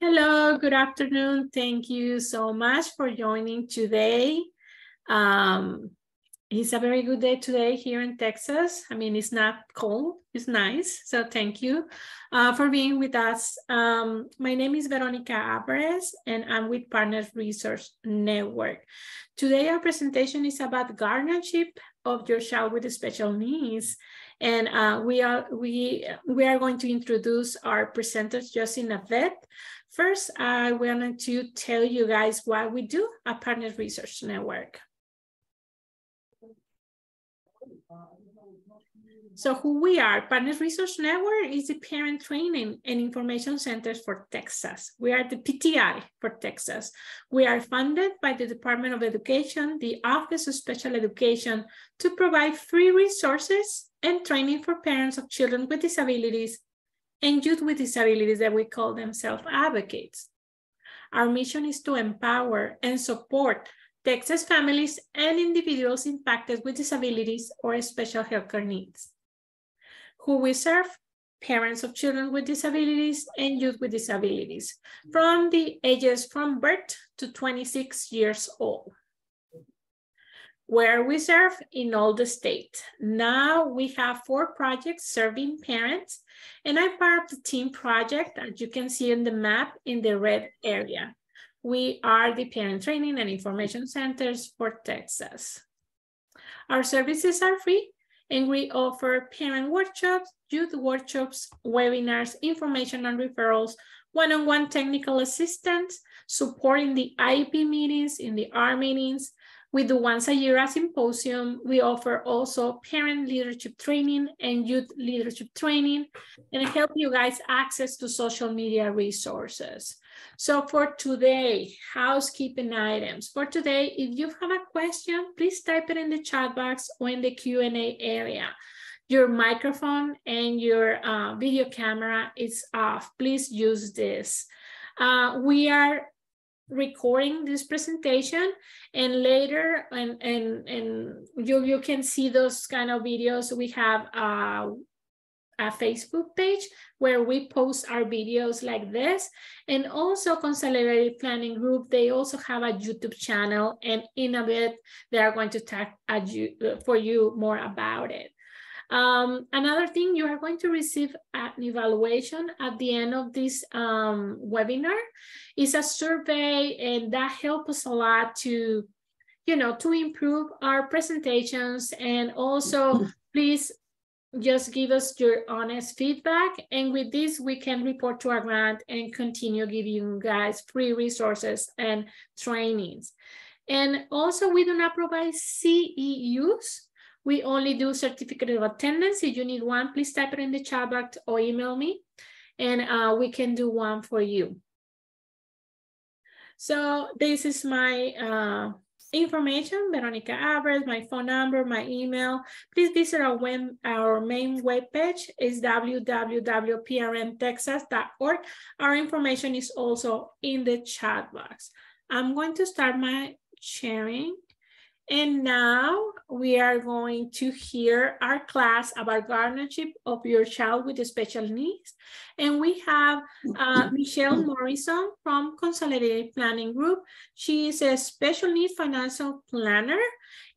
Hello, good afternoon. Thank you so much for joining today. Um, it's a very good day today here in Texas. I mean, it's not cold, it's nice. So thank you uh, for being with us. Um, my name is Veronica Alvarez and I'm with Partners Resource Network. Today, our presentation is about guardianship of your child with special needs. And uh, we, are, we, we are going to introduce our presenters just in a bit. First, I wanted to tell you guys what we do at Partners Resource Network. So who we are, Partners Resource Network is the parent training and information centers for Texas. We are the PTI for Texas. We are funded by the Department of Education, the Office of Special Education to provide free resources and training for parents of children with disabilities and youth with disabilities that we call them self-advocates. Our mission is to empower and support Texas families and individuals impacted with disabilities or special healthcare needs. Who we serve? Parents of children with disabilities and youth with disabilities from the ages from birth to 26 years old where we serve in all the state. Now we have four projects serving parents, and I'm part of the team project, as you can see in the map in the red area. We are the parent training and information centers for Texas. Our services are free, and we offer parent workshops, youth workshops, webinars, information and referrals, one-on-one -on -one technical assistance, supporting the IEP meetings, in the R meetings, we do once a year a symposium. We offer also parent leadership training and youth leadership training and help you guys access to social media resources. So for today, housekeeping items. For today, if you have a question, please type it in the chat box or in the Q&A area. Your microphone and your uh, video camera is off. Please use this. Uh, we are recording this presentation and later and and and you you can see those kind of videos. We have a, a facebook page where we post our videos like this. And also consolidated planning group they also have a youtube channel and in a bit they are going to talk you, for you more about it um, another thing, you are going to receive an evaluation at the end of this um, webinar. It's a survey and that helps us a lot to, you know, to improve our presentations and also please just give us your honest feedback. And with this, we can report to our grant and continue giving you guys free resources and trainings. And also we do not provide CEUs, we only do certificate of attendance. If you need one, please type it in the chat box or email me and uh, we can do one for you. So this is my uh, information, Veronica Alvarez, my phone number, my email. Please visit our, web, our main webpage is www.prntexas.org. Our information is also in the chat box. I'm going to start my sharing. And now we are going to hear our class about guardianship of your child with special needs. And we have uh, Michelle Morrison from Consolidated Planning Group. She is a special needs financial planner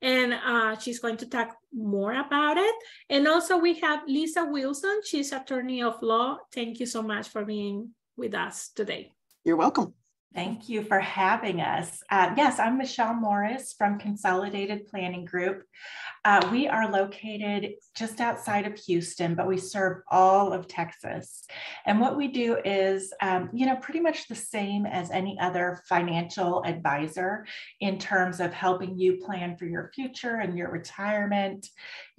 and uh, she's going to talk more about it. And also we have Lisa Wilson. She's attorney of law. Thank you so much for being with us today. You're welcome. Thank you for having us. Uh, yes, I'm Michelle Morris from Consolidated Planning Group. Uh, we are located just outside of Houston, but we serve all of Texas. And what we do is, um, you know, pretty much the same as any other financial advisor in terms of helping you plan for your future and your retirement,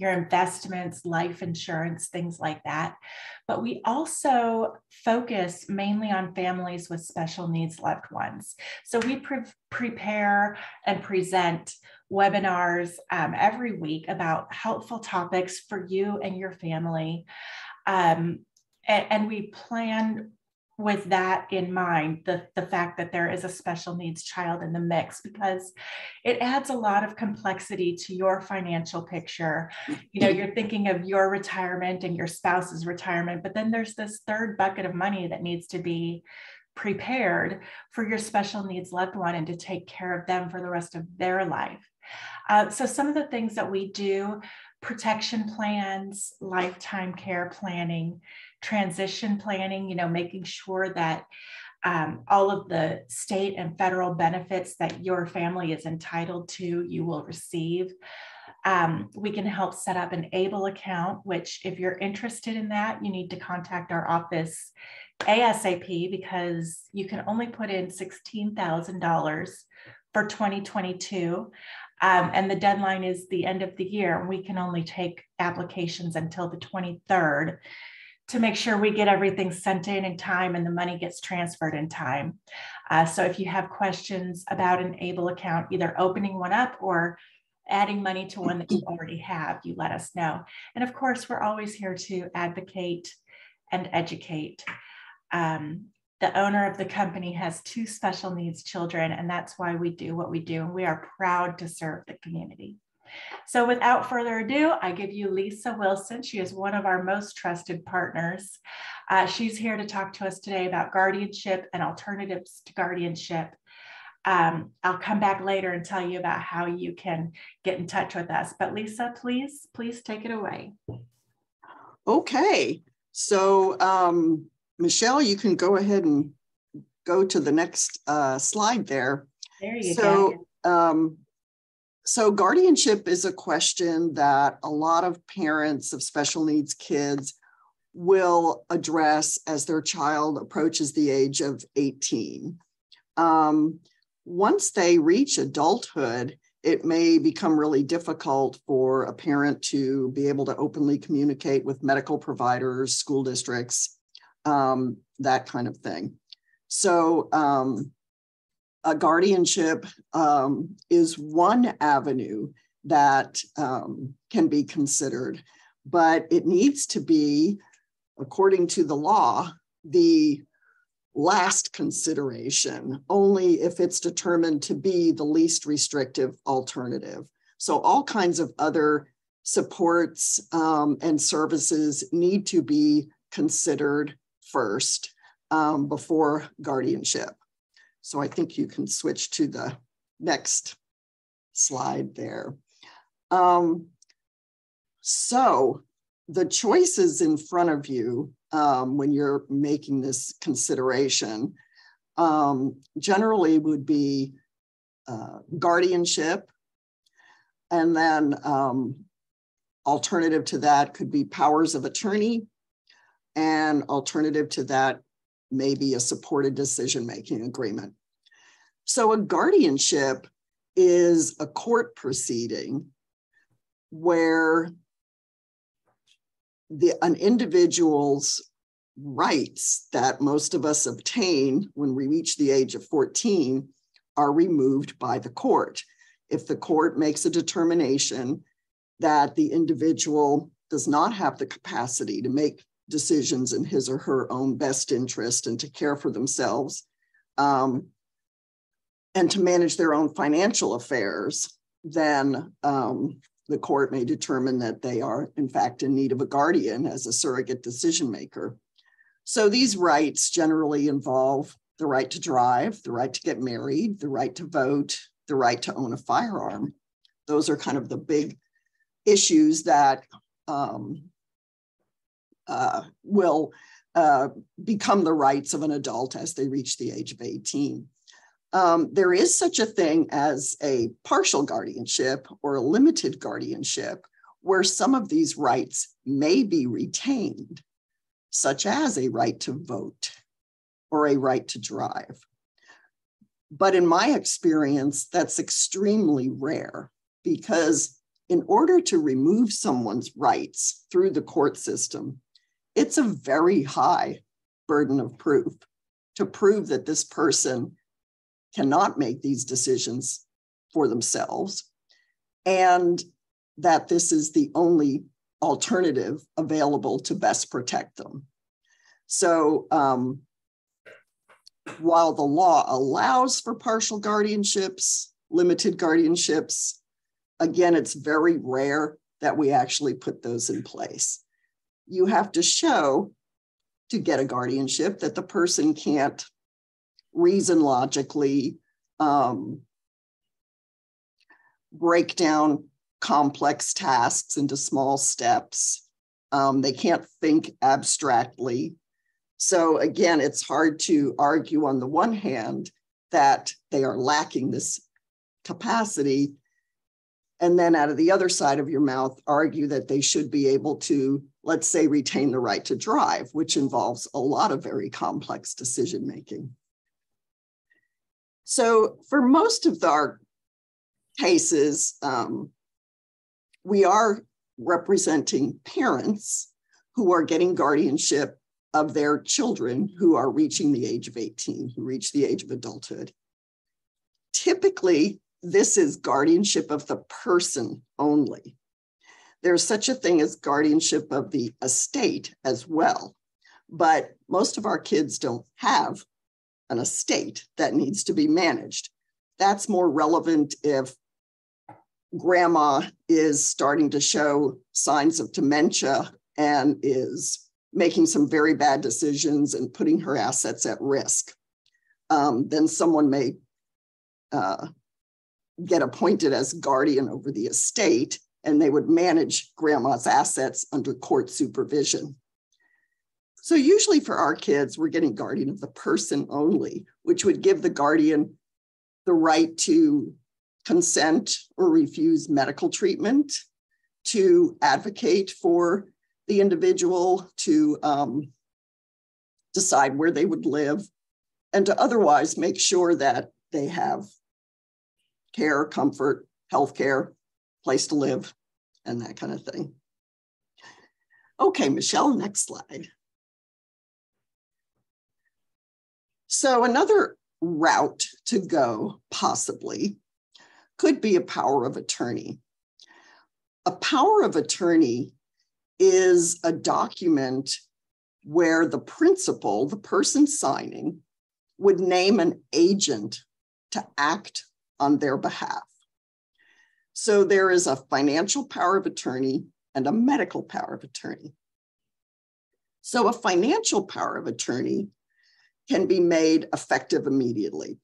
your investments, life insurance, things like that. But we also focus mainly on families with special needs loved ones. So we pre- prepare and present webinars um, every week about helpful topics for you and your family. Um, and, and, we plan with that in mind, the, the fact that there is a special needs child in the mix, because it adds a lot of complexity to your financial picture. You know, you're thinking of your retirement and your spouse's retirement, but then there's this third bucket of money that needs to be prepared for your special needs loved one and to take care of them for the rest of their life. Uh, so, some of the things that we do protection plans, lifetime care planning, transition planning, you know, making sure that um, all of the state and federal benefits that your family is entitled to, you will receive. Um, we can help set up an ABLE account, which, if you're interested in that, you need to contact our office ASAP because you can only put in $16,000 for 2022. Um, and the deadline is the end of the year. We can only take applications until the 23rd to make sure we get everything sent in in time and the money gets transferred in time. Uh, so if you have questions about an ABLE account, either opening one up or adding money to one that you already have, you let us know. And of course, we're always here to advocate and educate. Um, the owner of the company has two special needs children, and that's why we do what we do. And we are proud to serve the community. So without further ado, I give you Lisa Wilson. She is one of our most trusted partners. Uh, she's here to talk to us today about guardianship and alternatives to guardianship. Um, I'll come back later and tell you about how you can get in touch with us. But Lisa, please, please take it away. Okay. So, um, Michelle, you can go ahead and go to the next uh, slide there. There you so, go. Um, so, guardianship is a question that a lot of parents of special needs kids will address as their child approaches the age of 18. Um, once they reach adulthood, it may become really difficult for a parent to be able to openly communicate with medical providers, school districts, um, that kind of thing. So, um, a guardianship um, is one avenue that um, can be considered, but it needs to be, according to the law, the last consideration, only if it's determined to be the least restrictive alternative. So, all kinds of other supports um, and services need to be considered first um, before guardianship. So I think you can switch to the next slide there. Um, so the choices in front of you um, when you're making this consideration um, generally would be uh, guardianship, and then um, alternative to that could be powers of attorney, and alternative to that may be a supported decision making agreement. So, a guardianship is a court proceeding where the, an individual's rights that most of us obtain when we reach the age of 14 are removed by the court. If the court makes a determination that the individual does not have the capacity to make decisions in his or her own best interest and to care for themselves um, and to manage their own financial affairs, then um, the court may determine that they are, in fact, in need of a guardian as a surrogate decision maker. So these rights generally involve the right to drive, the right to get married, the right to vote, the right to own a firearm. Those are kind of the big issues that um, uh, will uh, become the rights of an adult as they reach the age of 18. Um, there is such a thing as a partial guardianship or a limited guardianship where some of these rights may be retained, such as a right to vote or a right to drive. But in my experience, that's extremely rare because in order to remove someone's rights through the court system, it's a very high burden of proof to prove that this person cannot make these decisions for themselves and that this is the only alternative available to best protect them. So, um, while the law allows for partial guardianships, limited guardianships, again, it's very rare that we actually put those in place you have to show to get a guardianship that the person can't reason logically, um, break down complex tasks into small steps. Um, they can't think abstractly. So again, it's hard to argue on the one hand that they are lacking this capacity and then out of the other side of your mouth argue that they should be able to let's say retain the right to drive which involves a lot of very complex decision making so for most of our cases um, we are representing parents who are getting guardianship of their children who are reaching the age of 18 who reach the age of adulthood. Typically this is guardianship of the person only. There's such a thing as guardianship of the estate as well. But most of our kids don't have an estate that needs to be managed. That's more relevant if grandma is starting to show signs of dementia and is making some very bad decisions and putting her assets at risk. Um, then someone may uh, get appointed as guardian over the estate, and they would manage grandma's assets under court supervision. So, usually for our kids, we're getting guardian of the person only, which would give the guardian the right to consent or refuse medical treatment, to advocate for the individual, to um, decide where they would live, and to otherwise make sure that they have care, comfort, healthcare, place to live, and that kind of thing. Okay, Michelle, next slide. So another route to go, possibly, could be a power of attorney. A power of attorney is a document where the principal, the person signing, would name an agent to act on their behalf. So there is a financial power of attorney and a medical power of attorney. So a financial power of attorney can be made effective immediately.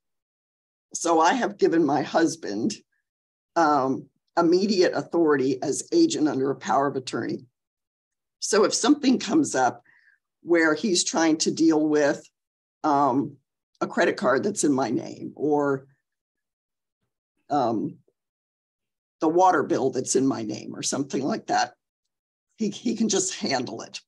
So I have given my husband um, immediate authority as agent under a power of attorney. So if something comes up where he's trying to deal with um, a credit card that's in my name or um, the water bill that's in my name or something like that. He, he can just handle it.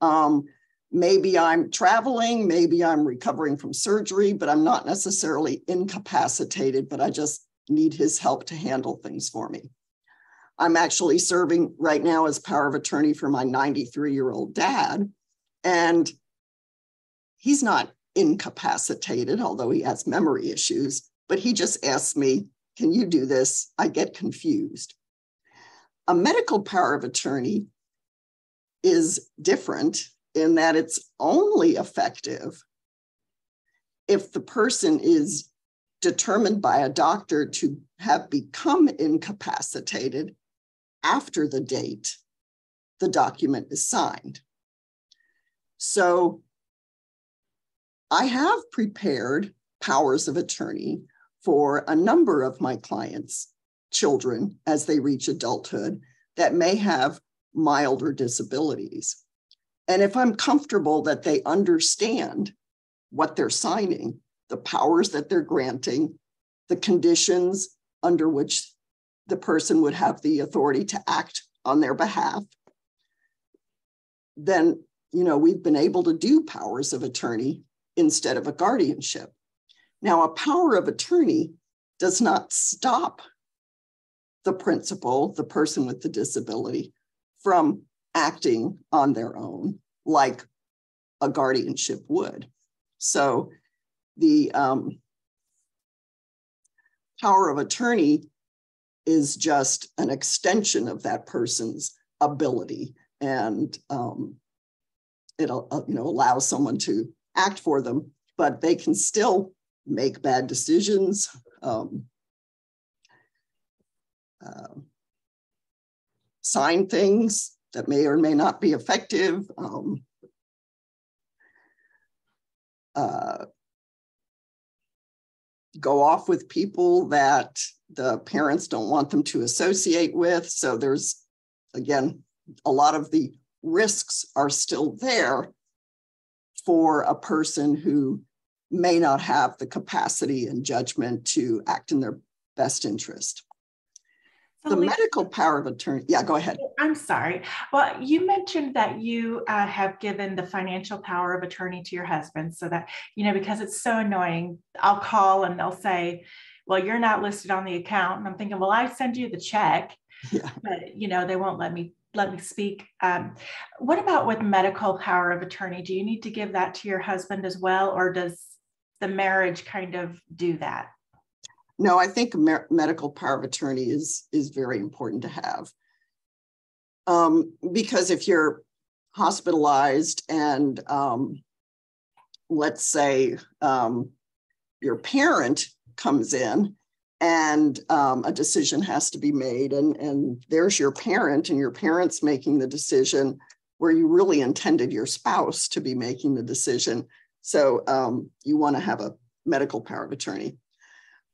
Um, maybe I'm traveling, maybe I'm recovering from surgery, but I'm not necessarily incapacitated, but I just need his help to handle things for me. I'm actually serving right now as power of attorney for my 93 year old dad. And he's not incapacitated, although he has memory issues, but he just asks me, can you do this? I get confused. A medical power of attorney is different in that it's only effective if the person is determined by a doctor to have become incapacitated after the date the document is signed. So I have prepared powers of attorney for a number of my clients' children as they reach adulthood that may have milder disabilities. And if I'm comfortable that they understand what they're signing, the powers that they're granting, the conditions under which the person would have the authority to act on their behalf, then you know we've been able to do powers of attorney instead of a guardianship. Now, a power of attorney does not stop the principal, the person with the disability, from acting on their own like a guardianship would. So the um, power of attorney is just an extension of that person's ability and um, it uh, you know allows someone to act for them but they can still make bad decisions, um, uh, sign things that may or may not be effective. Um, uh, go off with people that the parents don't want them to associate with. So there's, again, a lot of the risks are still there for a person who may not have the capacity and judgment to act in their best interest. The medical power of attorney. Yeah, go ahead. I'm sorry. Well, you mentioned that you uh, have given the financial power of attorney to your husband so that, you know, because it's so annoying. I'll call and they'll say, well, you're not listed on the account. And I'm thinking, well, I send you the check, yeah. but, you know, they won't let me let me speak. Um, what about with medical power of attorney? Do you need to give that to your husband as well, or does the marriage kind of do that? No, I think medical power of attorney is is very important to have. Um, because if you're hospitalized and um, let's say um, your parent comes in and um, a decision has to be made and, and there's your parent and your parent's making the decision where you really intended your spouse to be making the decision so um, you want to have a medical power of attorney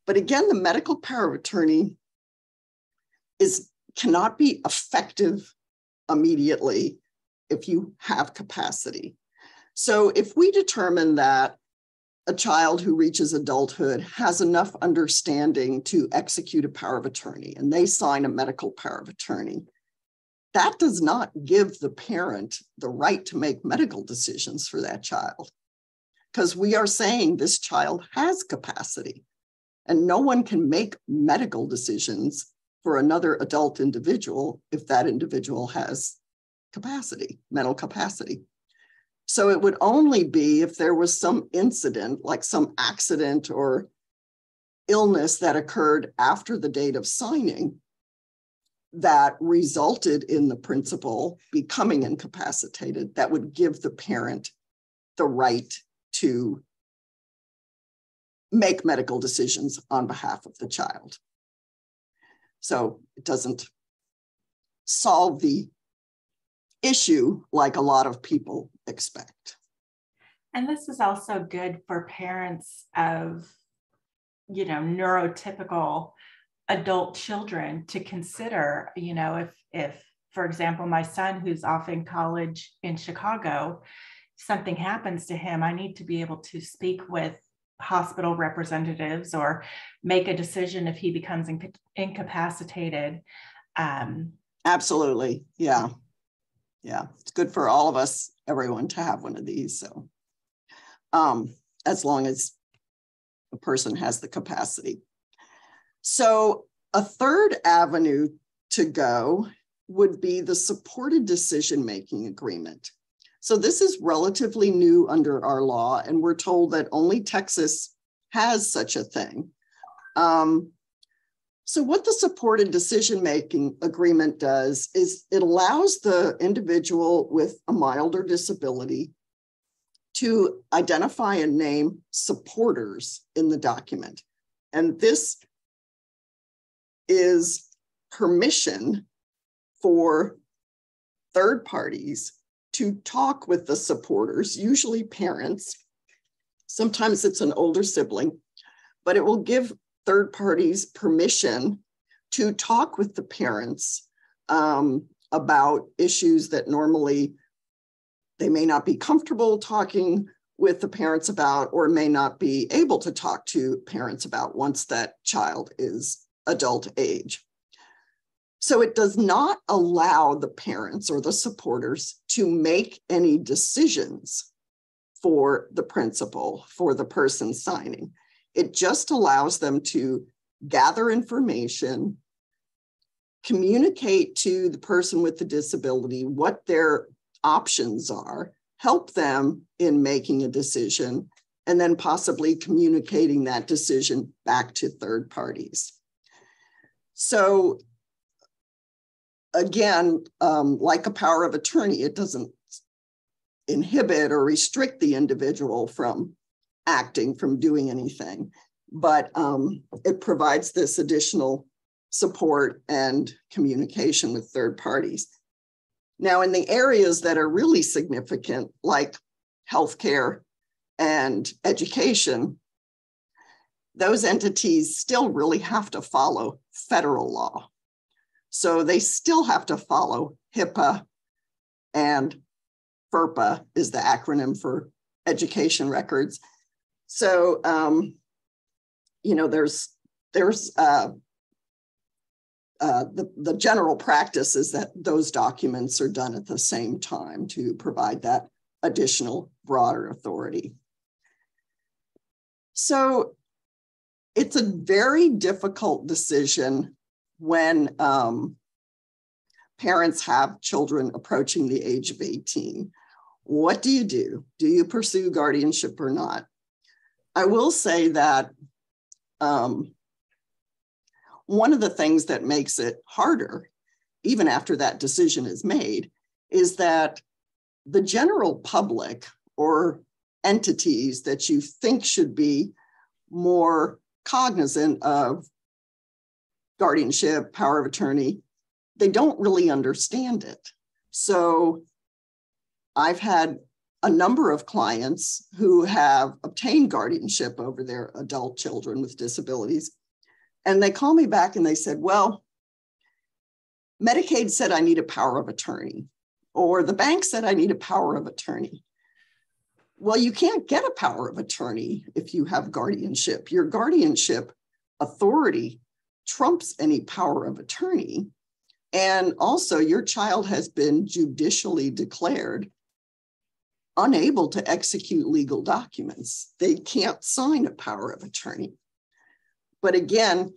but again the medical power of attorney is cannot be effective immediately if you have capacity so if we determine that a child who reaches adulthood has enough understanding to execute a power of attorney and they sign a medical power of attorney, that does not give the parent the right to make medical decisions for that child. Because we are saying this child has capacity and no one can make medical decisions for another adult individual if that individual has capacity, mental capacity. So it would only be if there was some incident, like some accident or illness that occurred after the date of signing, that resulted in the principal becoming incapacitated, that would give the parent the right to make medical decisions on behalf of the child. So it doesn't solve the issue like a lot of people expect. And this is also good for parents of, you know, neurotypical adult children to consider, you know, if, if, for example, my son who's off in college in Chicago, something happens to him, I need to be able to speak with hospital representatives or make a decision if he becomes inc- incapacitated. Um, Absolutely. Yeah yeah, it's good for all of us, everyone, to have one of these. So, um, as long as a person has the capacity. So, a third avenue to go would be the supported decision making agreement. So, this is relatively new under our law, and we're told that only Texas has such a thing. Um, so, what the supported decision making agreement does is it allows the individual with a milder disability to identify and name supporters in the document. And this is permission for third parties to talk with the supporters, usually parents. Sometimes it's an older sibling, but it will give third parties permission to talk with the parents um, about issues that normally they may not be comfortable talking with the parents about or may not be able to talk to parents about once that child is adult age. So it does not allow the parents or the supporters to make any decisions for the principal, for the person signing. It just allows them to gather information, communicate to the person with the disability what their options are, help them in making a decision, and then possibly communicating that decision back to third parties. So, again, um, like a power of attorney, it doesn't inhibit or restrict the individual from acting, from doing anything. But um, it provides this additional support and communication with third parties. Now, in the areas that are really significant, like healthcare and education, those entities still really have to follow federal law. So they still have to follow HIPAA and FERPA is the acronym for education records. So, um, you know, there's there's uh, uh, the, the general practice is that those documents are done at the same time to provide that additional broader authority. So it's a very difficult decision when um, parents have children approaching the age of 18. What do you do? Do you pursue guardianship or not? I will say that um, one of the things that makes it harder, even after that decision is made, is that the general public or entities that you think should be more cognizant of guardianship, power of attorney, they don't really understand it. So I've had a number of clients who have obtained guardianship over their adult children with disabilities. And they call me back and they said, Well, Medicaid said I need a power of attorney, or the bank said I need a power of attorney. Well, you can't get a power of attorney if you have guardianship. Your guardianship authority trumps any power of attorney. And also, your child has been judicially declared unable to execute legal documents. They can't sign a power of attorney. But again,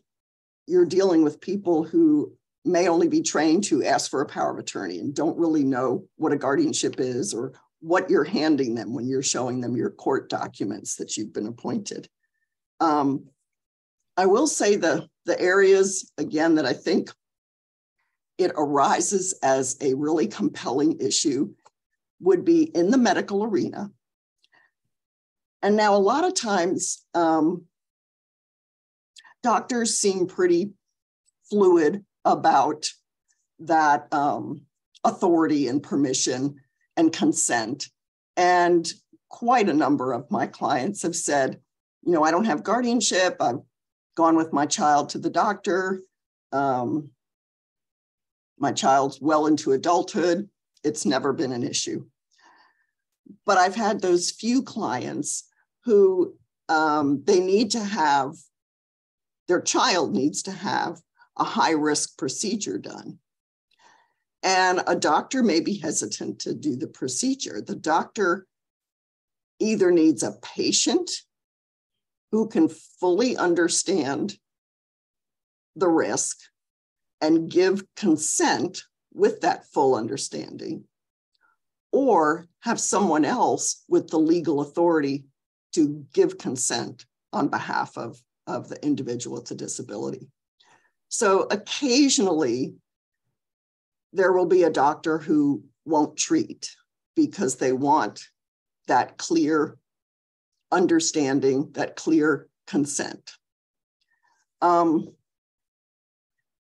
you're dealing with people who may only be trained to ask for a power of attorney and don't really know what a guardianship is or what you're handing them when you're showing them your court documents that you've been appointed. Um, I will say the, the areas, again, that I think it arises as a really compelling issue would be in the medical arena. And now, a lot of times, um, doctors seem pretty fluid about that um, authority and permission and consent. And quite a number of my clients have said, you know, I don't have guardianship. I've gone with my child to the doctor. Um, my child's well into adulthood. It's never been an issue. But I've had those few clients who um, they need to have, their child needs to have a high risk procedure done. And a doctor may be hesitant to do the procedure. The doctor either needs a patient who can fully understand the risk and give consent with that full understanding, or have someone else with the legal authority to give consent on behalf of, of the individual with a disability. So occasionally, there will be a doctor who won't treat because they want that clear understanding, that clear consent. Um,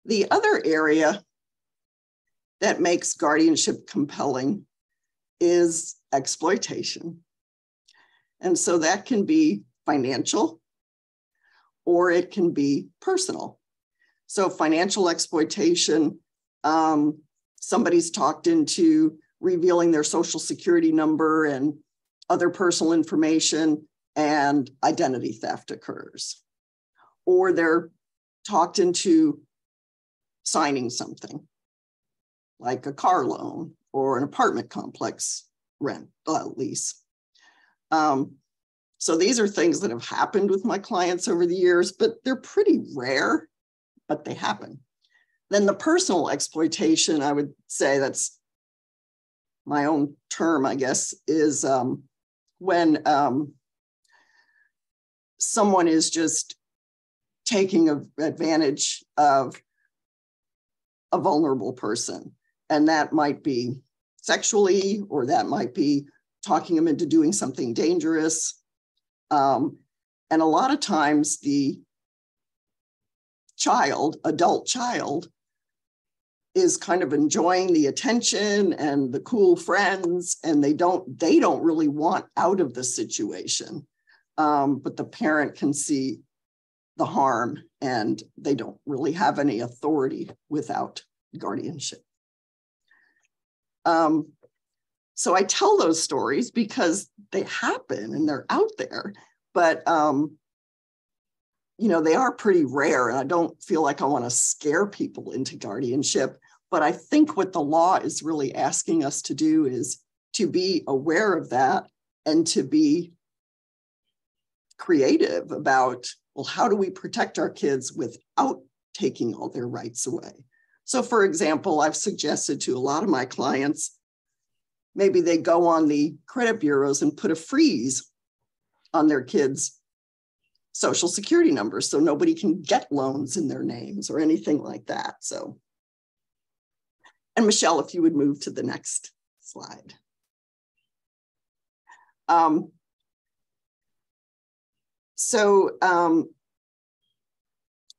the other area that makes guardianship compelling is exploitation. And so that can be financial or it can be personal. So, financial exploitation, um, somebody's talked into revealing their social security number and other personal information, and identity theft occurs. Or they're talked into signing something like a car loan or an apartment complex rent uh, lease. Um, so these are things that have happened with my clients over the years, but they're pretty rare, but they happen. Then the personal exploitation, I would say that's my own term, I guess, is um, when um, someone is just taking advantage of a vulnerable person. And that might be sexually, or that might be talking them into doing something dangerous. Um, and a lot of times the child, adult child, is kind of enjoying the attention and the cool friends and they don't they don't really want out of the situation um, but the parent can see the harm and they don't really have any authority without guardianship. Um, so I tell those stories because they happen and they're out there, but um, you know, they are pretty rare. And I don't feel like I want to scare people into guardianship. But I think what the law is really asking us to do is to be aware of that and to be creative about, well, how do we protect our kids without taking all their rights away? So, for example, I've suggested to a lot of my clients maybe they go on the credit bureaus and put a freeze on their kids' social security numbers so nobody can get loans in their names or anything like that. So, and Michelle, if you would move to the next slide. Um, so um,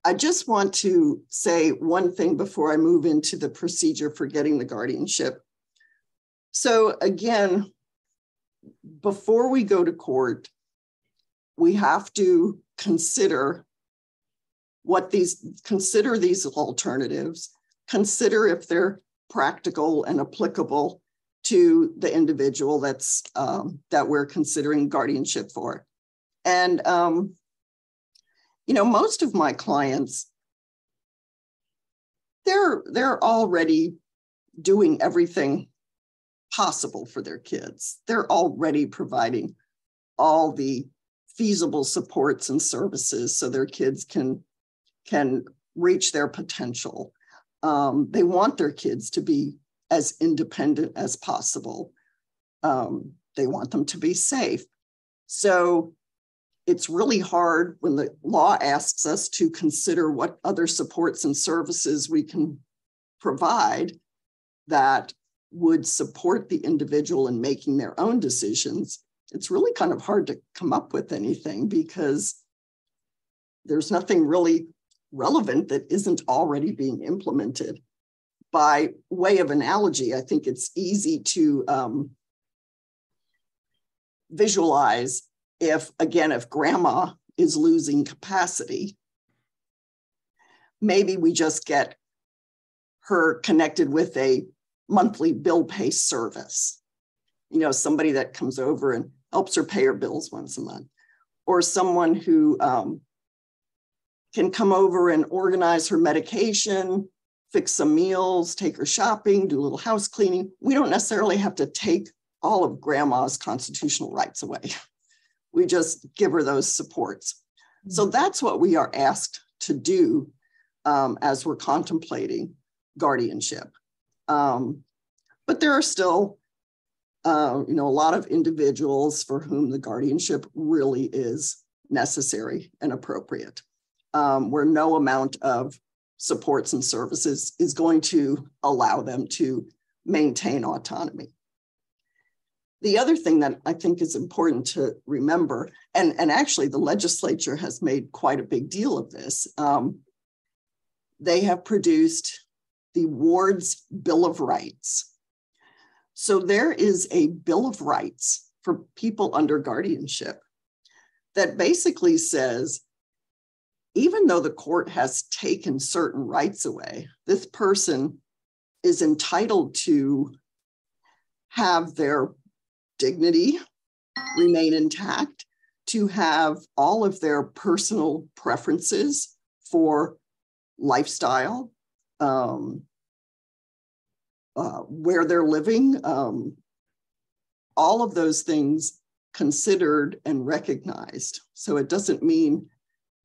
I just want to say one thing before I move into the procedure for getting the guardianship. So again, before we go to court, we have to consider what these consider these alternatives, consider if they're practical and applicable to the individual that's um, that we're considering guardianship for. And, um, you know, most of my clients, they're, they're already doing everything possible for their kids. They're already providing all the feasible supports and services so their kids can, can reach their potential. Um, they want their kids to be as independent as possible. Um, they want them to be safe. So it's really hard when the law asks us to consider what other supports and services we can provide that would support the individual in making their own decisions. It's really kind of hard to come up with anything because there's nothing really relevant that isn't already being implemented. By way of analogy, I think it's easy to um, visualize if, again, if grandma is losing capacity, maybe we just get her connected with a monthly bill pay service. You know, somebody that comes over and helps her pay her bills once a month, or someone who um, can come over and organize her medication, fix some meals, take her shopping, do a little house cleaning. We don't necessarily have to take all of grandma's constitutional rights away. We just give her those supports. So mm-hmm. that's what we are asked to do um, as we're contemplating guardianship. Um, but there are still, uh, you know, a lot of individuals for whom the guardianship really is necessary and appropriate, um, where no amount of supports and services is going to allow them to maintain autonomy. The other thing that I think is important to remember, and, and actually the legislature has made quite a big deal of this, um, they have produced the Ward's Bill of Rights. So there is a Bill of Rights for people under guardianship that basically says even though the court has taken certain rights away, this person is entitled to have their dignity remain intact, to have all of their personal preferences for lifestyle, um, uh, where they're living, um, all of those things considered and recognized. So it doesn't mean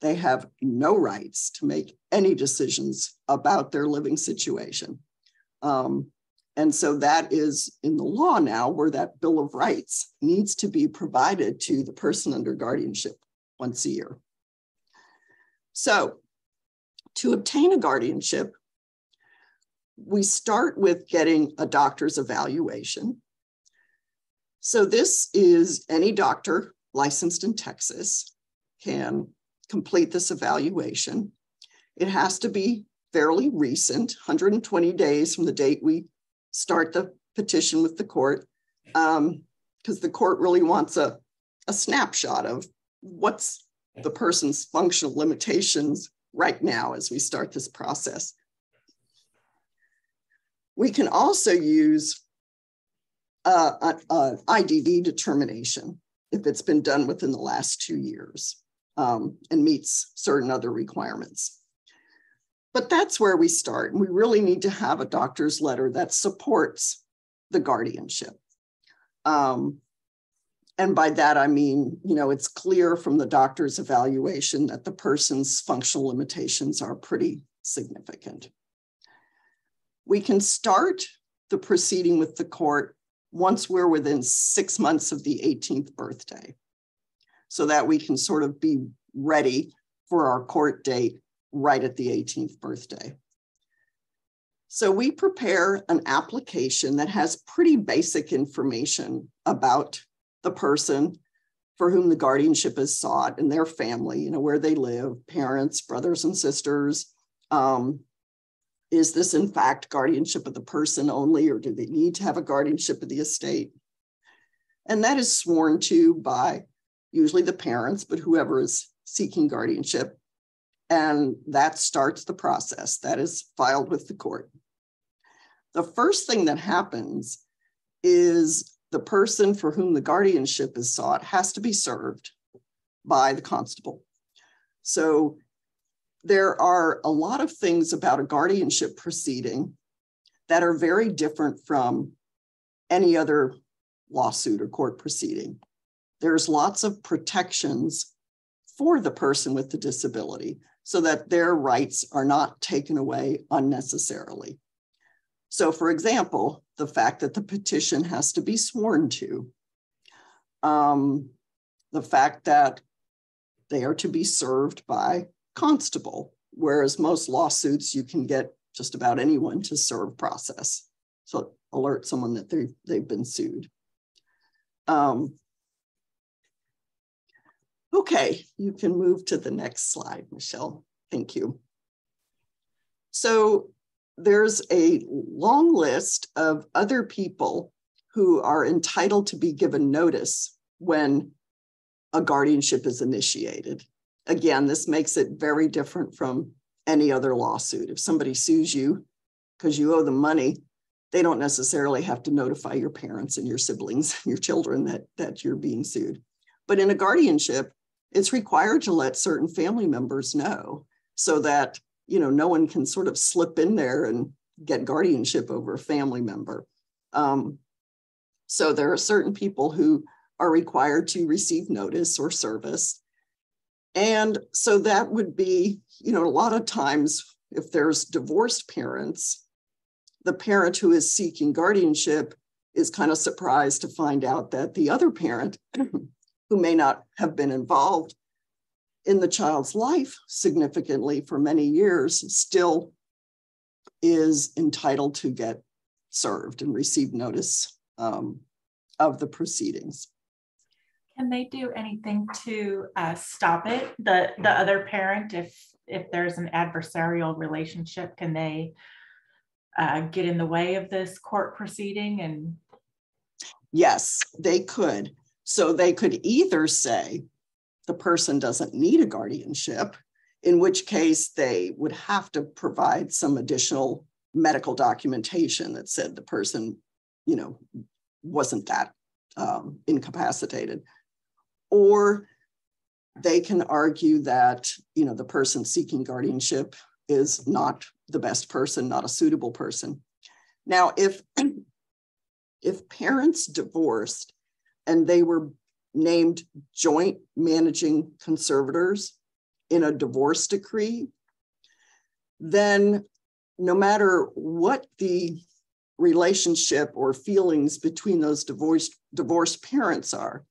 they have no rights to make any decisions about their living situation. Um, and so that is in the law now where that Bill of Rights needs to be provided to the person under guardianship once a year. So to obtain a guardianship, we start with getting a doctor's evaluation. So this is any doctor licensed in Texas can complete this evaluation. It has to be fairly recent, 120 days from the date we start the petition with the court because um, the court really wants a, a snapshot of what's the person's functional limitations right now as we start this process. We can also use an IDD determination if it's been done within the last two years um, and meets certain other requirements. But that's where we start. And we really need to have a doctor's letter that supports the guardianship. Um, and by that, I mean, you know, it's clear from the doctor's evaluation that the person's functional limitations are pretty significant. We can start the proceeding with the court once we're within six months of the 18th birthday, so that we can sort of be ready for our court date right at the 18th birthday. So we prepare an application that has pretty basic information about the person for whom the guardianship is sought and their family, you know, where they live, parents, brothers and sisters. Um, is this in fact guardianship of the person only, or do they need to have a guardianship of the estate? And that is sworn to by usually the parents, but whoever is seeking guardianship. And that starts the process that is filed with the court. The first thing that happens is the person for whom the guardianship is sought has to be served by the constable. So there are a lot of things about a guardianship proceeding that are very different from any other lawsuit or court proceeding. There's lots of protections for the person with the disability so that their rights are not taken away unnecessarily. So, for example, the fact that the petition has to be sworn to, um, the fact that they are to be served by constable, whereas most lawsuits you can get just about anyone to serve process. So alert someone that they they've been sued. Um, okay, you can move to the next slide, Michelle. Thank you. So there's a long list of other people who are entitled to be given notice when a guardianship is initiated. Again, this makes it very different from any other lawsuit. If somebody sues you because you owe them money, they don't necessarily have to notify your parents and your siblings, and your children that, that you're being sued. But in a guardianship, it's required to let certain family members know so that you know, no one can sort of slip in there and get guardianship over a family member. Um, so there are certain people who are required to receive notice or service. And so that would be, you know, a lot of times if there's divorced parents, the parent who is seeking guardianship is kind of surprised to find out that the other parent, who may not have been involved, in the child's life significantly for many years still is entitled to get served and receive notice um, of the proceedings. Can they do anything to uh, stop it? The the other parent, if if there's an adversarial relationship, can they uh, get in the way of this court proceeding? And yes, they could. So they could either say, the person doesn't need a guardianship, in which case they would have to provide some additional medical documentation that said the person, you know, wasn't that um, incapacitated. Or they can argue that, you know, the person seeking guardianship is not the best person, not a suitable person. Now, if if parents divorced and they were named joint managing conservators in a divorce decree, then no matter what the relationship or feelings between those divorced divorced parents are,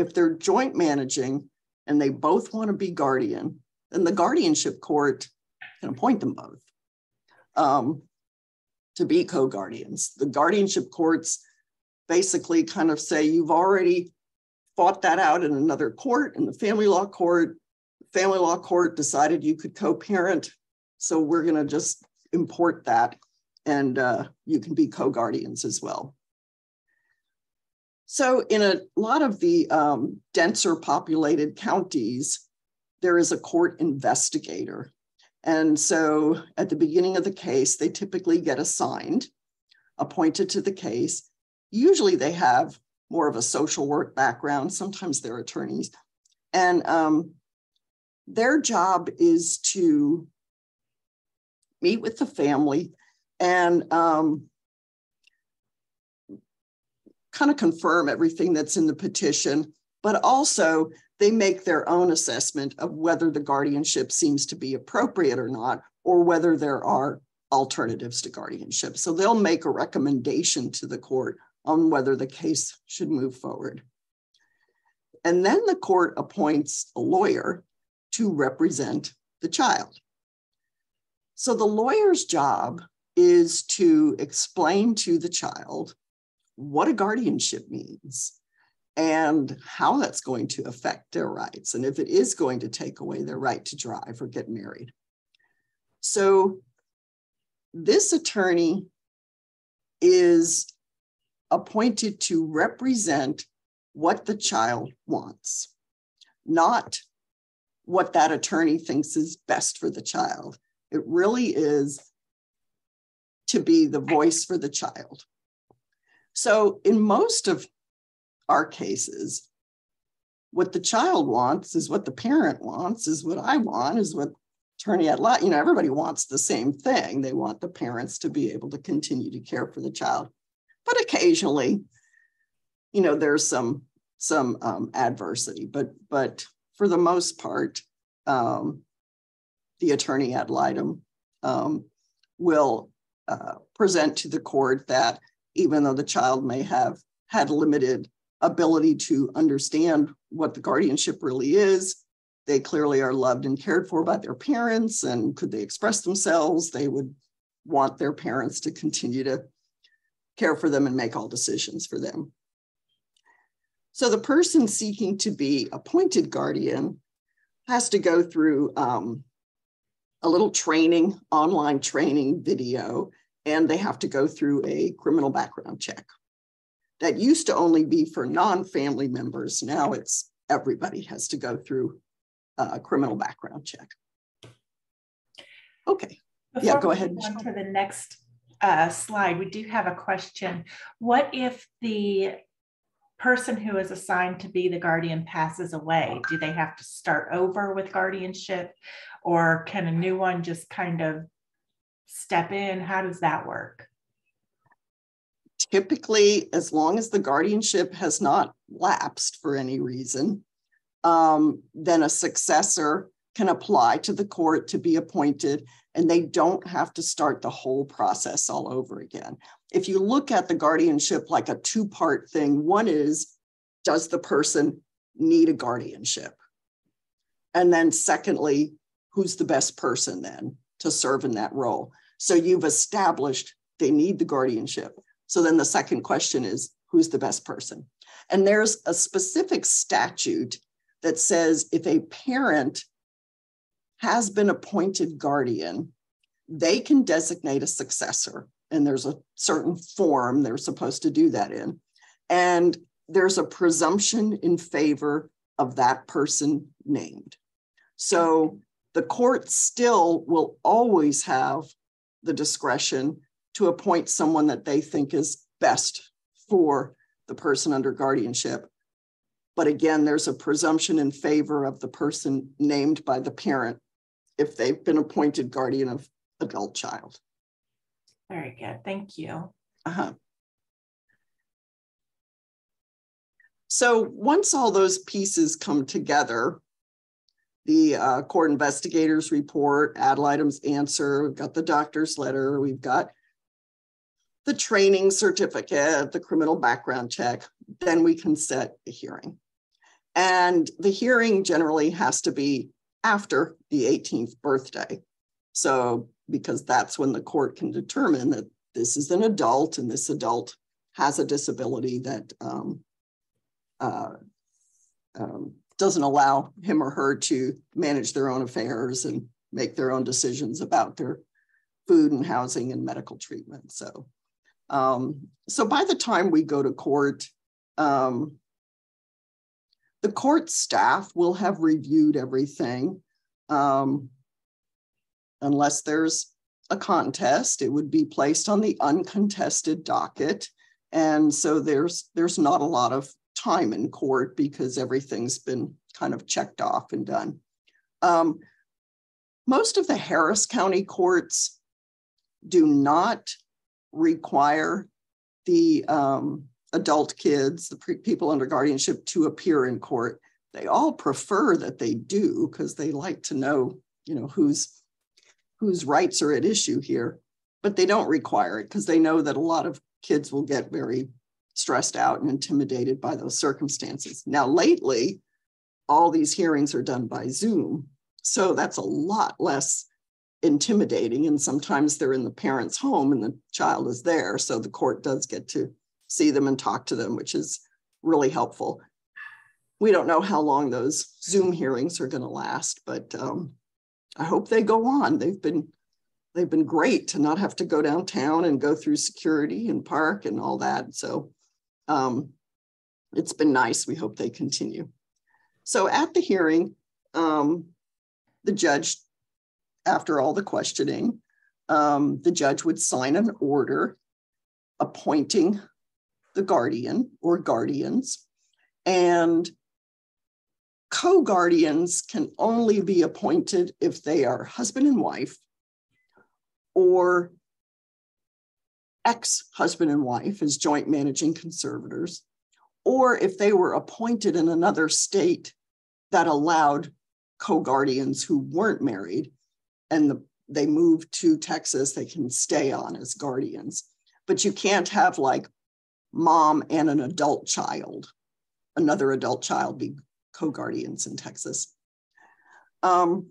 if they're joint managing and they both want to be guardian, then the guardianship court can appoint them both um, to be co-guardians. The guardianship courts basically kind of say you've already fought that out in another court, in the family law court. Family law court decided you could co parent. So we're going to just import that and uh, you can be co guardians as well. So, in a lot of the um, denser populated counties, there is a court investigator. And so at the beginning of the case, they typically get assigned, appointed to the case. Usually they have more of a social work background, sometimes they're attorneys. And um, their job is to meet with the family and um, kind of confirm everything that's in the petition, but also they make their own assessment of whether the guardianship seems to be appropriate or not, or whether there are alternatives to guardianship. So they'll make a recommendation to the court on whether the case should move forward. And then the court appoints a lawyer to represent the child. So the lawyer's job is to explain to the child what a guardianship means and how that's going to affect their rights and if it is going to take away their right to drive or get married. So this attorney is appointed to represent what the child wants, not what that attorney thinks is best for the child. It really is to be the voice for the child. So, in most of our cases, what the child wants is what the parent wants, is what I want, is what attorney at law, you know, everybody wants the same thing. They want the parents to be able to continue to care for the child. But occasionally, you know, there's some some um, adversity, but but for the most part, um, the attorney ad litem um, will uh, present to the court that even though the child may have had limited ability to understand what the guardianship really is, they clearly are loved and cared for by their parents. And could they express themselves, they would want their parents to continue to care for them and make all decisions for them. So the person seeking to be appointed guardian has to go through um, a little training, online training video, and they have to go through a criminal background check. That used to only be for non family members. Now it's everybody has to go through a criminal background check. Okay. Before yeah, go ahead. On to the next uh, slide, we do have a question. What if the person who is assigned to be the guardian passes away? Do they have to start over with guardianship or can a new one just kind of step in? How does that work? Typically, as long as the guardianship has not lapsed for any reason, um, then a successor can apply to the court to be appointed and they don't have to start the whole process all over again. If you look at the guardianship like a two part thing, one is does the person need a guardianship? And then, secondly, who's the best person then to serve in that role? So you've established they need the guardianship. So then the second question is who's the best person? And there's a specific statute that says if a parent has been appointed guardian, they can designate a successor. And there's a certain form they're supposed to do that in. And there's a presumption in favor of that person named. So the court still will always have the discretion to appoint someone that they think is best for the person under guardianship. But again, there's a presumption in favor of the person named by the parent if they've been appointed guardian of adult child. Very good. Thank you. Uh-huh. So once all those pieces come together, the uh, court investigators report, ad answer, we've got the doctor's letter, we've got the training certificate, the criminal background check, then we can set a hearing. And the hearing generally has to be after the 18th birthday. So, because that's when the court can determine that this is an adult and this adult has a disability that um, uh, um, doesn't allow him or her to manage their own affairs and make their own decisions about their food and housing and medical treatment. So, um, so by the time we go to court, um, the court staff will have reviewed everything. Um, unless there's a contest, it would be placed on the uncontested docket. And so there's there's not a lot of time in court because everything's been kind of checked off and done. Um, most of the Harris County courts do not require the um, adult kids, the people under guardianship, to appear in court. They all prefer that they do because they like to know, you know, whose whose rights are at issue here. But they don't require it because they know that a lot of kids will get very stressed out and intimidated by those circumstances. Now, lately, all these hearings are done by Zoom. So that's a lot less intimidating. And sometimes they're in the parent's home and the child is there. So the court does get to see them and talk to them, which is really helpful. We don't know how long those Zoom hearings are going to last, but um, I hope they go on. They've been they've been great to not have to go downtown and go through security and park and all that. So um, it's been nice. We hope they continue. So at the hearing, um, the judge, after all the questioning, um, the judge would sign an order appointing the guardian or guardians. And co guardians can only be appointed if they are husband and wife or ex husband and wife as joint managing conservators, or if they were appointed in another state that allowed co guardians who weren't married and the, they moved to Texas, they can stay on as guardians. But you can't have like mom and an adult child, another adult child be co guardians in Texas. Um,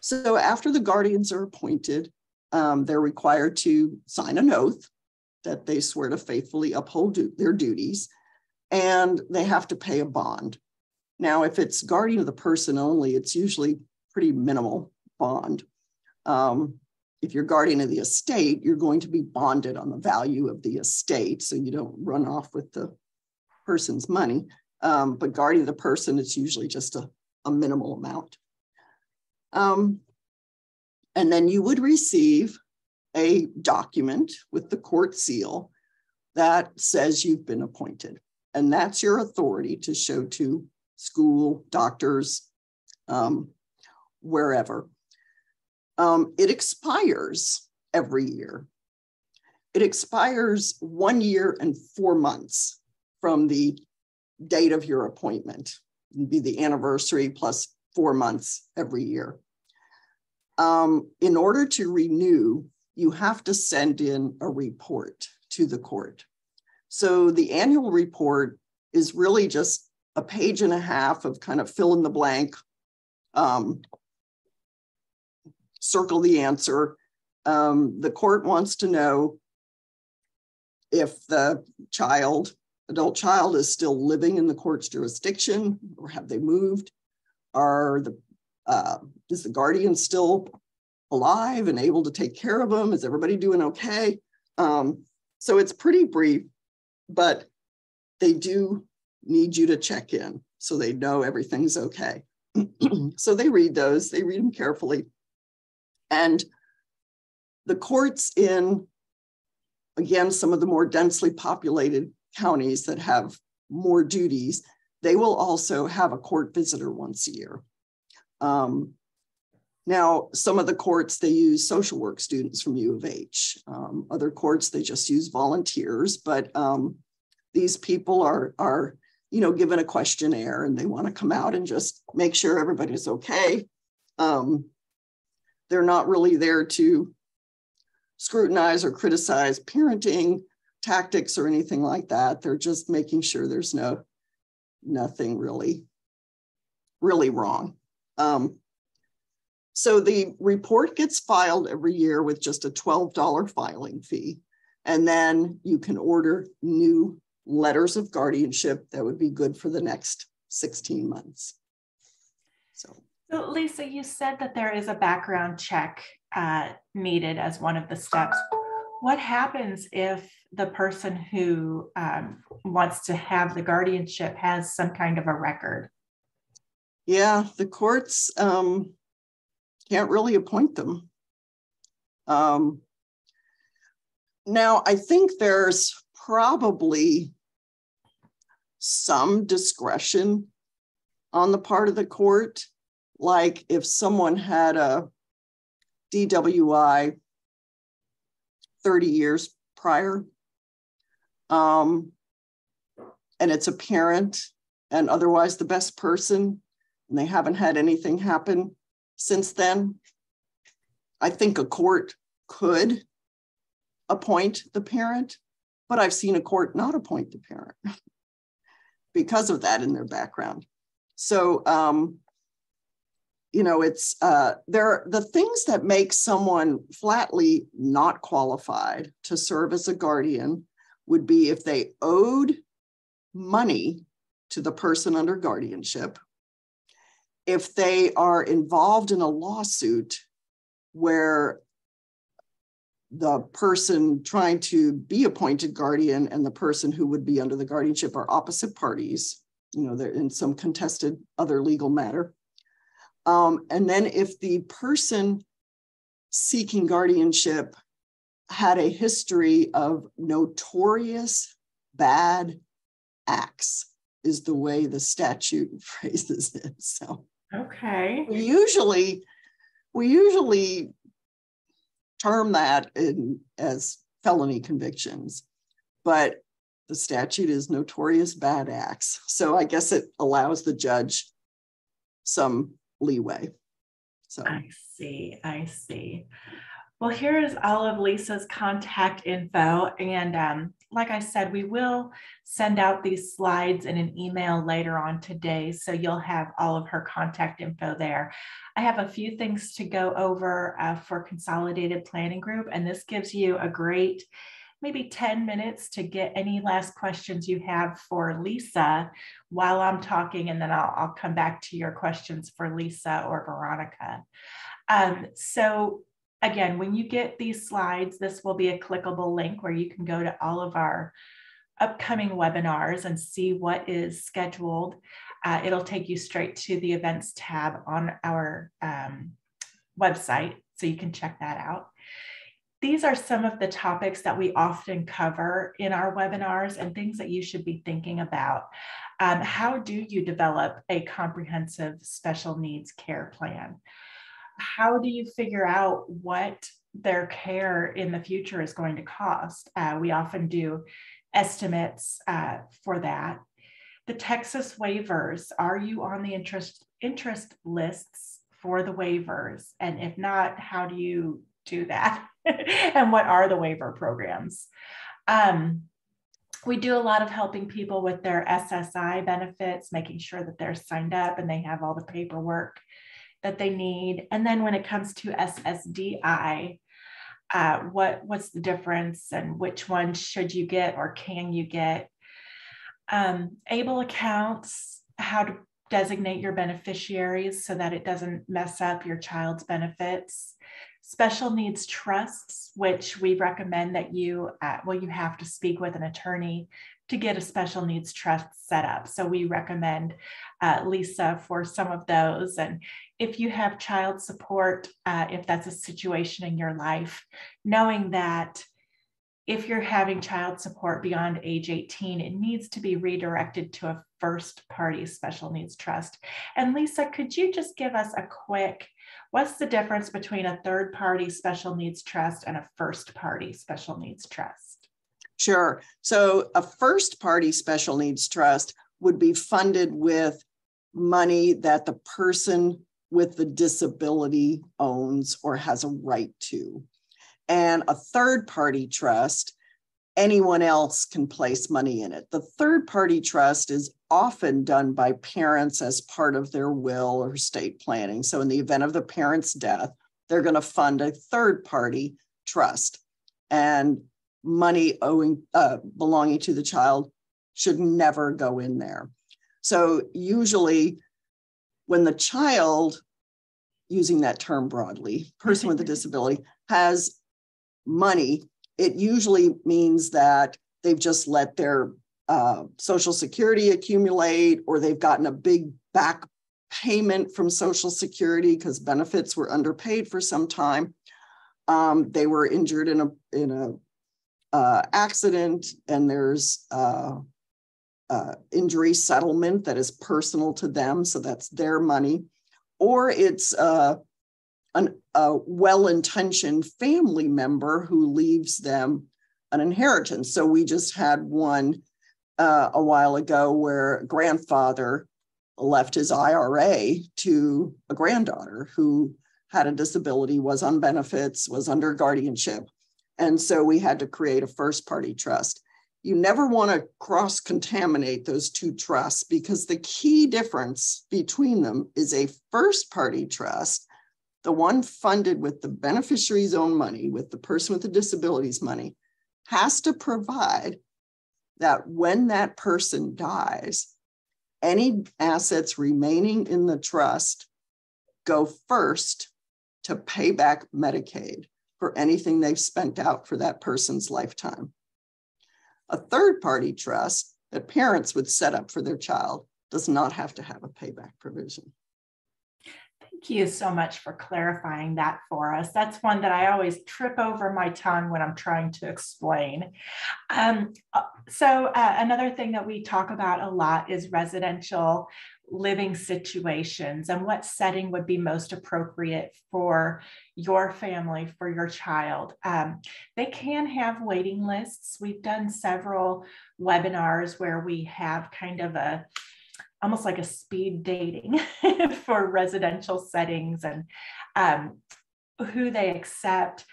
so after the guardians are appointed, um, they're required to sign an oath that they swear to faithfully uphold du- their duties, and they have to pay a bond. Now, if it's guardian of the person only, it's usually pretty minimal bond. Um, if you're guardian of the estate, you're going to be bonded on the value of the estate, so you don't run off with the person's money. Um, but guardian of the person, it's usually just a, a minimal amount. Um, and then you would receive a document with the court seal that says you've been appointed. And that's your authority to show to school, doctors, um, wherever. Um, it expires every year. It expires one year and four months from the date of your appointment. It'd be the anniversary plus four months every year. Um, in order to renew, you have to send in a report to the court. So the annual report is really just a page and a half of kind of fill in the blank, um, circle the answer. Um, the court wants to know if the child, adult child, is still living in the court's jurisdiction or have they moved? Are the uh, is the guardian still alive and able to take care of them? Is everybody doing okay? Um, so it's pretty brief, but they do need you to check in so they know everything's okay. so they read those, they read them carefully. And the courts in, again, some of the more densely populated counties that have more duties, they will also have a court visitor once a year. Um, now, some of the courts, they use social work students from U of H. Um, other courts, they just use volunteers, but um, these people are, are, you know, given a questionnaire and they want to come out and just make sure everybody's okay. Um, they're not really there to scrutinize or criticize parenting tactics or anything like that. They're just making sure there's no, nothing really, really wrong. Um, so the report gets filed every year with just a $12 filing fee. And then you can order new letters of guardianship that would be good for the next 16 months. So, so Lisa, you said that there is a background check uh, needed as one of the steps. what happens if the person who um, wants to have the guardianship has some kind of a record? Yeah, the courts um, can't really appoint them. Um, now, I think there's probably some discretion on the part of the court. Like if someone had a DWI 30 years prior, um, and it's a parent and otherwise the best person, and they haven't had anything happen since then, I think a court could appoint the parent, but I've seen a court not appoint the parent because of that in their background. So, um, you know, it's uh, there. The things that make someone flatly not qualified to serve as a guardian would be if they owed money to the person under guardianship, if they are involved in a lawsuit where the person trying to be appointed guardian and the person who would be under the guardianship are opposite parties, you know, they're in some contested other legal matter. Um, and then if the person seeking guardianship had a history of notorious bad acts, is the way the statute phrases it. So Okay. We usually, we usually term that in, as felony convictions, but the statute is notorious bad acts. So I guess it allows the judge some leeway. So I see. I see. Well, here is all of Lisa's contact info. And um, like I said, we will send out these slides in an email later on today. So you'll have all of her contact info there. I have a few things to go over uh, for Consolidated Planning Group. And this gives you a great maybe 10 minutes to get any last questions you have for Lisa while I'm talking, and then I'll, I'll come back to your questions for Lisa or Veronica. Um, so again, when you get these slides, this will be a clickable link where you can go to all of our upcoming webinars and see what is scheduled. Uh, it'll take you straight to the events tab on our um, website, so you can check that out. These are some of the topics that we often cover in our webinars and things that you should be thinking about. Um, how do you develop a comprehensive special needs care plan? How do you figure out what their care in the future is going to cost? Uh, we often do estimates uh, for that. The Texas waivers, are you on the interest interest lists for the waivers? And if not, how do you do that? and what are the waiver programs? Um, we do a lot of helping people with their SSI benefits, making sure that they're signed up and they have all the paperwork that they need. And then when it comes to SSDI, uh, what what's the difference and which one should you get or can you get? Um, able accounts, how to designate your beneficiaries so that it doesn't mess up your child's benefits. Special needs trusts, which we recommend that you, uh, well, you have to speak with an attorney to get a special needs trust set up. So we recommend uh, Lisa for some of those. And if you have child support, uh, if that's a situation in your life, knowing that if you're having child support beyond age 18, it needs to be redirected to a first party special needs trust. And Lisa, could you just give us a quick what's the difference between a third party special needs trust and a first party special needs trust? Sure. So a first party special needs trust would be funded with money that the person with the disability owns or has a right to. And a third party trust, anyone else can place money in it. The third party trust is often done by parents as part of their will or estate planning. So, in the event of the parent's death, they're going to fund a third party trust. And money owing uh, belonging to the child should never go in there. So usually when the child, using that term broadly, person with a disability, has money it usually means that they've just let their uh, Social Security accumulate or they've gotten a big back payment from Social Security because benefits were underpaid for some time. Um, they were injured in a in a uh, accident, and there's uh, uh, injury settlement that is personal to them, so that's their money, or it's uh, an, a well-intentioned family member who leaves them an inheritance. So we just had one uh, a while ago where grandfather left his IRA to a granddaughter who had a disability, was on benefits, was under guardianship. And so we had to create a first party trust. You never want to cross contaminate those two trusts because the key difference between them is a first party trust, the one funded with the beneficiary's own money, with the person with the disability's money, has to provide that when that person dies, any assets remaining in the trust go first to pay back Medicaid for anything they've spent out for that person's lifetime. A third party trust that parents would set up for their child does not have to have a payback provision. Thank you so much for clarifying that for us. That's one that I always trip over my tongue when I'm trying to explain. Um, uh, so, uh, another thing that we talk about a lot is residential living situations and what setting would be most appropriate for your family, for your child. Um, they can have waiting lists. We've done several webinars where we have kind of a almost like a speed dating for residential settings and um, who they accept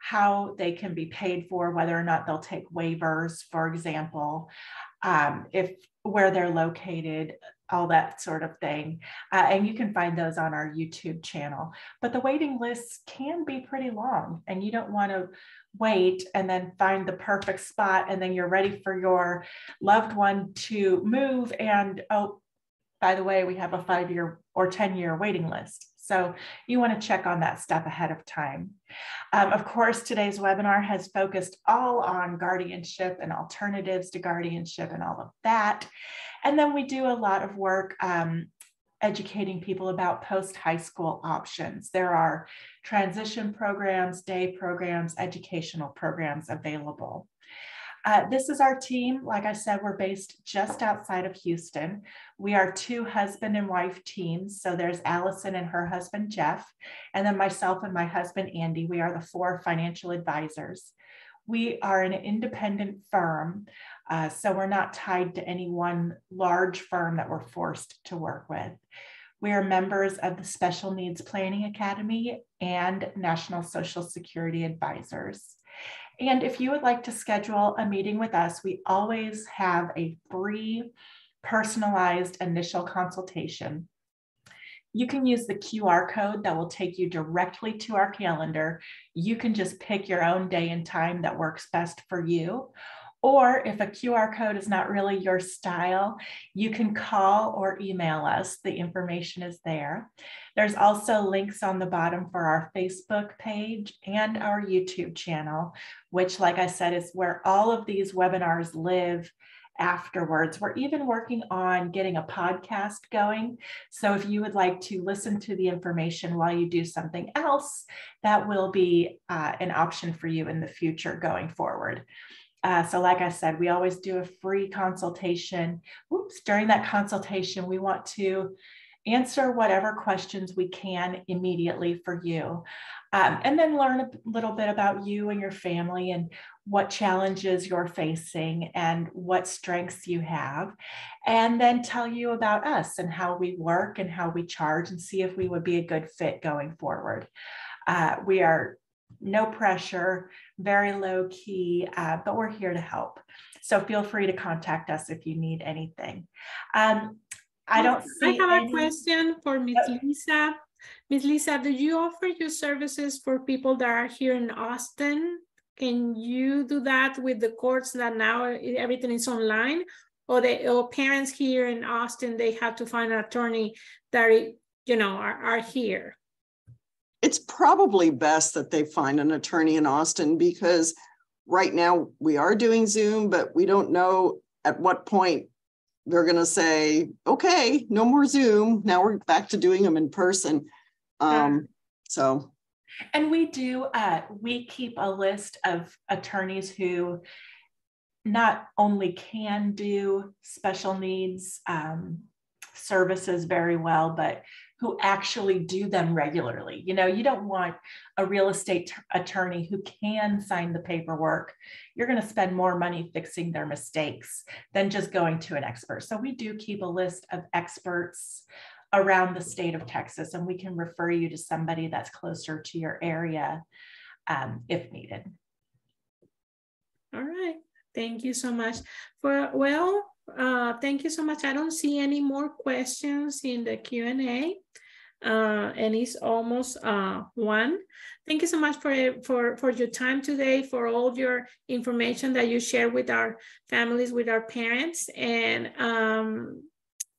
how they can be paid for, whether or not they'll take waivers, for example, um, if where they're located, all that sort of thing. Uh, and you can find those on our YouTube channel. But the waiting lists can be pretty long, and you don't want to wait and then find the perfect spot, and then you're ready for your loved one to move. And oh, by the way, we have a five year or 10 year waiting list. So you want to check on that step ahead of time. Um, of course, today's webinar has focused all on guardianship and alternatives to guardianship and all of that. And then we do a lot of work um, educating people about post high school options. There are transition programs, day programs, educational programs available. Uh, this is our team. Like I said, we're based just outside of Houston. We are two husband and wife teams. So there's Allison and her husband, Jeff, and then myself and my husband, Andy. We are the four financial advisors. We are an independent firm, uh, so we're not tied to any one large firm that we're forced to work with. We are members of the Special Needs Planning Academy and National Social Security Advisors. And if you would like to schedule a meeting with us, we always have a free personalized initial consultation. You can use the QR code that will take you directly to our calendar. You can just pick your own day and time that works best for you. Or if a QR code is not really your style, you can call or email us. The information is there. There's also links on the bottom for our Facebook page and our YouTube channel, which, like I said, is where all of these webinars live afterwards. We're even working on getting a podcast going. So if you would like to listen to the information while you do something else, that will be uh, an option for you in the future going forward. Uh, so, like I said, we always do a free consultation. Oops, during that consultation, we want to answer whatever questions we can immediately for you. Um, and then learn a little bit about you and your family and what challenges you're facing and what strengths you have. And then tell you about us and how we work and how we charge and see if we would be a good fit going forward. Uh, we are no pressure, very low key, uh, but we're here to help. So feel free to contact us if you need anything. Um, I don't I have any... a question for Ms. Lisa. Ms. Lisa, do you offer your services for people that are here in Austin? Can you do that with the courts that now everything is online? Or the or parents here in Austin, they have to find an attorney that, you know, are, are here? It's probably best that they find an attorney in Austin because right now we are doing Zoom, but we don't know at what point they're going to say, okay, no more Zoom. Now we're back to doing them in person. Um, so, And we do, uh, we keep a list of attorneys who not only can do special needs um, services very well, but who actually do them regularly. You know, you don't want a real estate t- attorney who can sign the paperwork. You're going to spend more money fixing their mistakes than just going to an expert. So we do keep a list of experts around the state of Texas, and we can refer you to somebody that's closer to your area um, if needed. All right. Thank you so much. For well, uh, thank you so much. I don't see any more questions in the Q&A. Uh, and it's almost uh, one. Thank you so much for, for, for your time today, for all your information that you share with our families, with our parents, and um,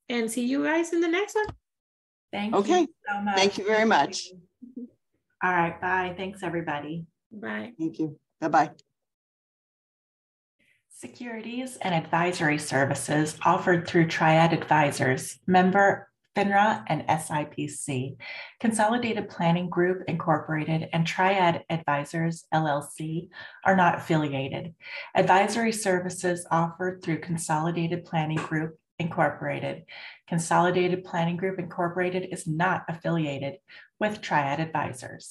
and see you guys in the next one. Thank Okay. you so much. Thank you very much. All right. Bye. Thanks, everybody. Bye. thank you. Bye-bye. Securities and advisory services offered through Triad Advisors, member FINRA and SIPC, Consolidated Planning Group Incorporated, and Triad Advisors LLC are not affiliated. Advisory services offered through Consolidated Planning Group Incorporated. Consolidated Planning Group Incorporated is not affiliated with Triad Advisors.